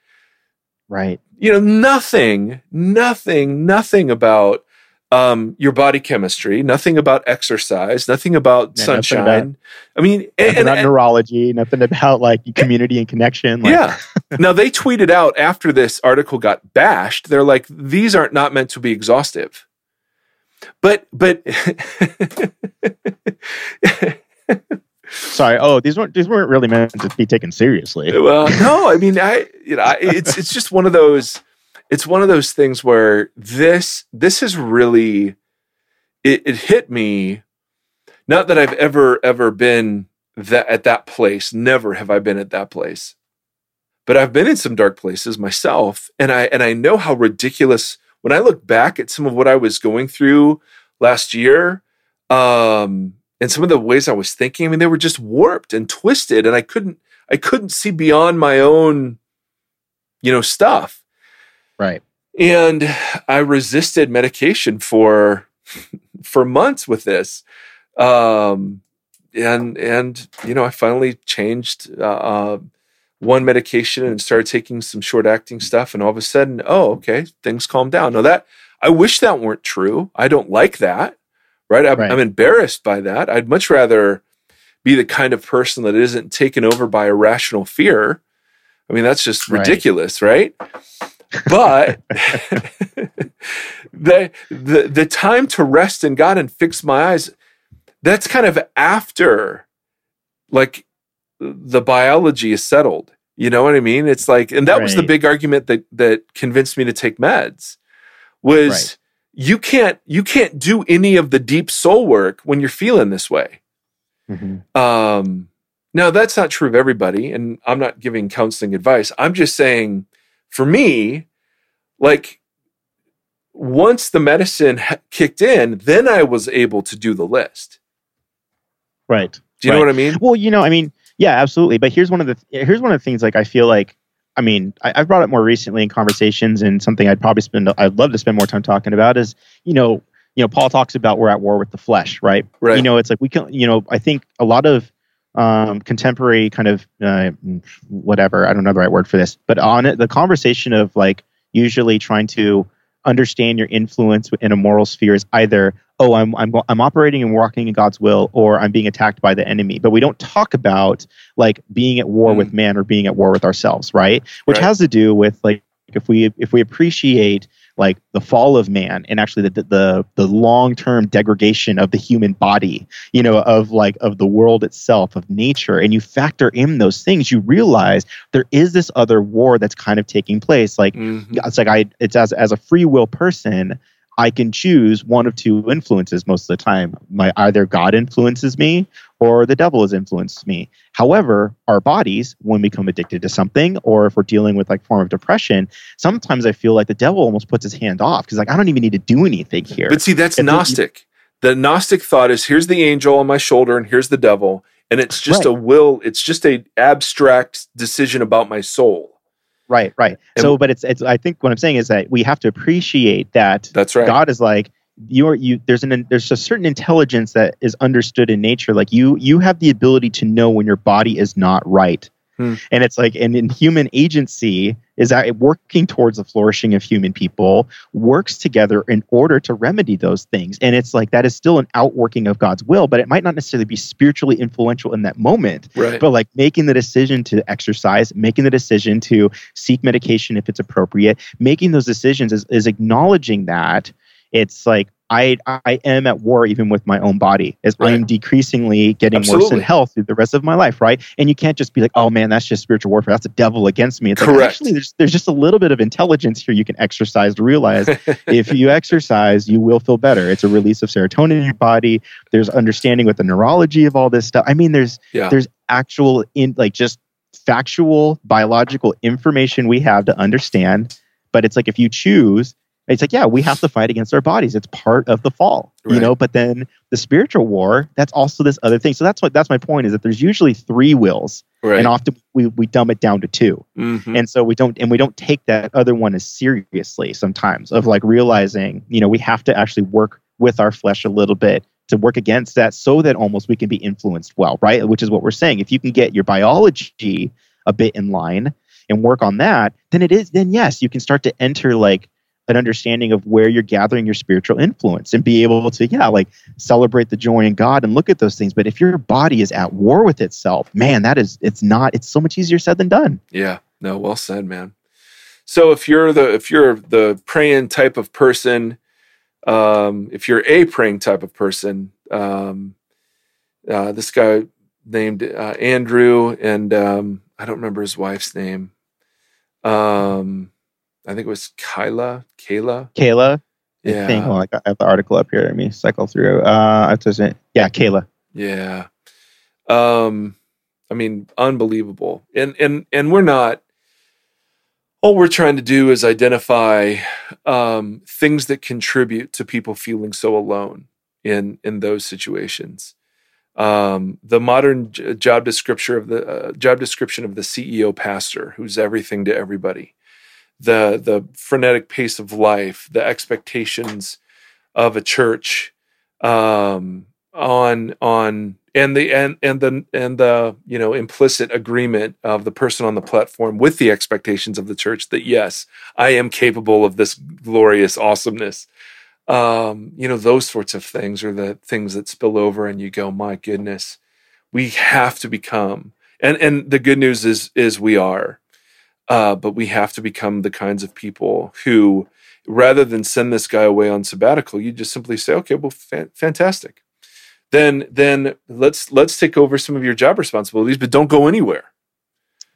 Right. You know, nothing, nothing, nothing about um, your body chemistry, nothing about exercise, nothing about yeah, sunshine. Nothing about, I mean, and, and, and, neurology, nothing about like community and connection. Like. Yeah. now they tweeted out after this article got bashed. They're like, these aren't not meant to be exhaustive. But but sorry. Oh, these weren't these weren't really meant to be taken seriously. Well, no, I mean, I you know, I, it's it's just one of those. It's one of those things where this this is really it, it hit me. Not that I've ever ever been that at that place. Never have I been at that place. but I've been in some dark places myself, and I and I know how ridiculous. When I look back at some of what I was going through last year, um, and some of the ways I was thinking, I mean, they were just warped and twisted, and I couldn't I couldn't see beyond my own, you know, stuff. Right. And I resisted medication for for months with this. Um, and and you know, I finally changed uh, uh, one medication and started taking some short acting stuff, and all of a sudden, oh, okay, things calmed down. Now that I wish that weren't true. I don't like that. Right? I'm, Right. I'm embarrassed by that. I'd much rather be the kind of person that isn't taken over by irrational fear. I mean, that's just ridiculous, right? But the, the the time to rest in God and fix my eyes, that's kind of after like the biology is settled. You know what I mean? It's like, and that was the big argument that that convinced me to take meds was Right. You can't you can't do any of the deep soul work when you're feeling this way. Mhm. Um, now that's not true of everybody, and I'm not giving counseling advice. I'm just saying, for me, like once the medicine ha- kicked in, then I was able to do the list. Right. Do you know what I mean? Well, you know, I mean, yeah, absolutely. But here's one of the here's one of the things like I feel like I mean, I, I've brought it more recently in conversations, and something I'd probably spend I'd love to spend more time talking about is you know you know Paul talks about we're at war with the flesh, right? Right. You know, it's like we can you know I think a lot of um, contemporary kind of uh, whatever I don't know the right word for this, but on it the conversation of like usually trying to understand your influence in a moral sphere is either oh I'm I'm I'm operating and walking in God's will or I'm being attacked by the enemy but we don't talk about like being at war Mm. with man or being at war with ourselves right which Right. has to do with like if we if we appreciate like the fall of man and actually the the the long-term degradation of the human body you know of like of the world itself of nature and you factor in those things you realize there is this other war that's kind of taking place like Mhm. it's like I it's as as a free will person, I can choose one of two influences most of the time. My either God influences me or the devil has influenced me. However, our bodies, when we become addicted to something, or if we're dealing with like form of depression, sometimes I feel like the devil almost puts his hand off because like I don't even need to do anything here. But see, that's Gnostic. The Gnostic thought is here's the angel on my shoulder and here's the devil. And it's just Right. a will, it's just a abstract decision about my soul. Right, right. And- so, but it's it's I think what I'm saying is that we have to appreciate that That's right. God is like you're you there's an there's a certain intelligence that is understood in nature like you you have the ability to know when your body is not right Hmm. and it's like and in human agency is that working towards the flourishing of human people works together in order to remedy those things and it's like that is still an outworking of god's will but it might not necessarily be spiritually influential in that moment right. but like making the decision to exercise making the decision to seek medication if it's appropriate making those decisions is, is acknowledging that it's like I, I am at war even with my own body as Right. I'm decreasingly getting worse Absolutely. in health through the rest of my life, right? And you can't just be like, oh man, that's just spiritual warfare. That's a devil against me. It's like Correct. actually there's there's just a little bit of intelligence here you can exercise to realize if you exercise, you will feel better. It's a release of serotonin in your body. There's understanding with the neurology of all this stuff. I mean, there's Yeah. there's actual in like just factual biological information we have to understand. But it's like if you choose, it's like yeah, we have to fight against our bodies. It's part of the fall, you know. But then the spiritual war, that's also this other thing. So that's what that's my point is that there's usually three wills, right. and often we we dumb it down to two Mhm. and so we don't and we don't take that other one as seriously sometimes of like realizing you know we have to actually work with our flesh a little bit to work against that so that almost we can be influenced well right which is what we're saying if you can get your biology a bit in line and work on that then it is then yes you can start to enter like an understanding of where you're gathering your spiritual influence and be able to yeah like celebrate the joy in god and look at those things but if your body is at war with itself man that is it's not it's so much easier said than done Yeah. No, well said, man. So if you're the if you're the praying type of person, um, if you're a praying type of person, um, uh, this guy named uh, Andrew, and um, I don't remember his wife's name. Um, I think it was Kyla. Kayla. Kayla, I Yeah. think. Well, I got- I have the article up here. Let me cycle through. Uh, it doesn't. Yeah, Kayla. Yeah. Um, I mean, unbelievable. And and and we're not all we're trying to do is identify um, things that contribute to people feeling so alone in in those situations. Um, the modern job description of the uh, job description of the CEO pastor, who's everything to everybody, the the frenetic pace of life, the expectations of a church um, on on and the and and the and the you know implicit agreement of the person on the platform with the expectations of the church that yes i am capable of this glorious awesomeness. Um you know those sorts of things are the things that spill over and you go my goodness we have to become and and the good news is is we are uh but we have to become the kinds of people who rather than send this guy away on sabbatical you just simply say okay well fa- fantastic then then let's let's take over some of your job responsibilities, but don't go anywhere.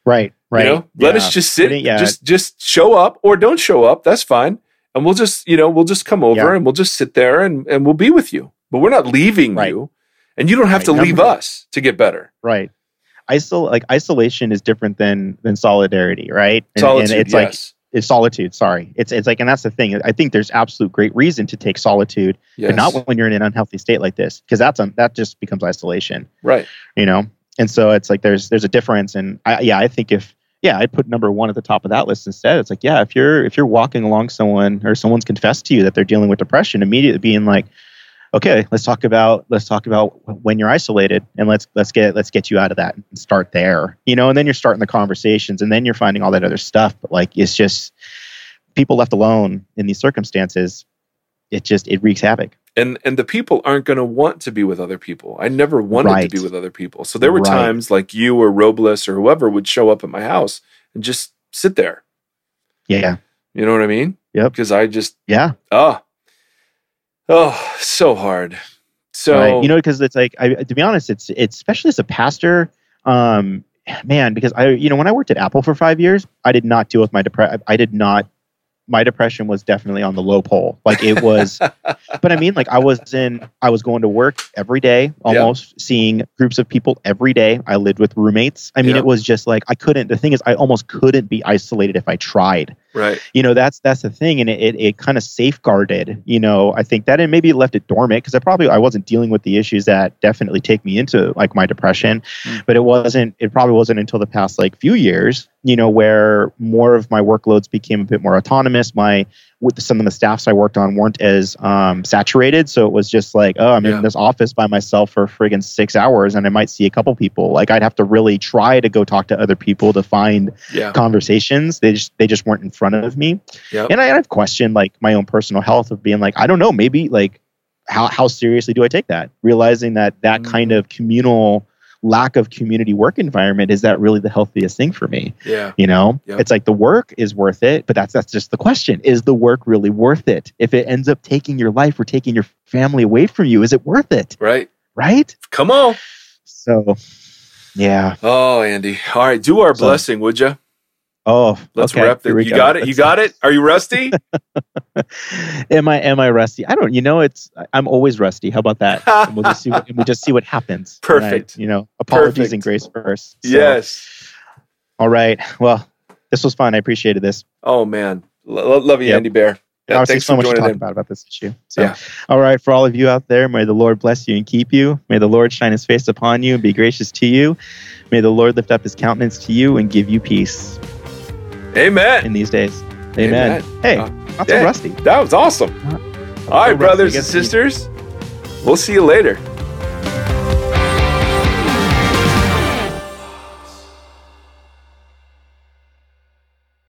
Right, right. You know, let Yeah. us just sit, Yeah. just just show up or don't show up. That's fine, and we'll just you know we'll just come over Yeah. and we'll just sit there and and we'll be with you. But we're not leaving Right. you, and you don't have Right. to leave Number- us to get better. right. Isol like isolation is different than than solidarity, right? And, Solitude, and it's like it's solitude. Sorry, it's it's like, and that's the thing. I think there's absolute great reason to take solitude, yes, but not when you're in an unhealthy state like this, because that's un, that just becomes isolation, right. you know. And so it's like there's there's a difference, and I, yeah, I think if yeah, I'd put number one at the top of that list instead. It's like yeah, if you're if you're walking along someone or someone's confessed to you that they're dealing with depression, immediately being like, okay, let's talk about let's talk about when you're isolated and let's let's get let's get you out of that and start there. You know, and then you're starting the conversations and then you're finding all that other stuff. But like it's just people left alone in these circumstances, it just it wreaks havoc. and and the people aren't going to want to be with other people. I never wanted Right. to be with other people. So there were Right. times like you or Robles or whoever would show up at my house and just sit there. Yeah. You know what I mean? Yep. Because I just Yeah. ah oh so hard. So right. You know, because it's like I, to be honest, it's it's especially as a pastor, um, man, because I you know when I worked at Apple for five years, I did not deal with my depression. I did not. My depression was definitely on the low pole. Like it was, but I mean, like I was in, I was going to work every day, almost seeing groups of people every day. I lived with roommates. I mean, Yeah. it was just like I couldn't. The thing is, I almost couldn't be isolated if I tried right. you know that's that's the thing and it, it, it kind of safeguarded you know i think that and maybe left it dormant because i probably i wasn't dealing with the issues that definitely take me into like my depression Mm. but it wasn't it probably wasn't until the past like few years you know where more of my workloads became a bit more autonomous my with some of the staffs i worked on weren't as um, saturated so it was just like oh i'm Yeah. in this office by myself for friggin' six hours and i might see a couple people like i'd have to really try to go talk to other people to find Yeah. conversations. They just they just weren't in front of me. Yep. And I, I've questioned like my own personal health of being like, I don't know, maybe like how how seriously do I take that? Realizing that that Mm. kind of communal lack of community work environment is that really the healthiest thing for me? Yeah. You know, Yep. it's like the work is worth it, but that's that's just the question: is the work really worth it? If it ends up taking your life or taking your family away from you, is it worth it? Right. Right? Come on. So, yeah. Oh, Andy. All right. Do our So- blessing, would you? Oh, Let's okay, wrap we You go. got it? You Let's- got it? Are you rusty? am I am I rusty? I don't. You know, it's I'm always rusty. How about that? And we'll just see. What, and we just see what happens. And I- Perfect. you know, apologies Perfect. and grace first. So, yes. All right. Well, this was fun. I appreciated this. Oh, man. Lo- love you, Yep. Andy Bear. Yeah, thanks so much to talk in. about about this issue. So, Yeah. all right, for all of you out there, may the Lord bless you and keep you. May the Lord shine His face upon you and be gracious to you. May the Lord lift up His countenance to you and give you peace Amen. in these days. Amen. Amen. Hey, Uh, not so yeah. rusty. That was awesome. All right, so brothers and sisters. We'll see you later.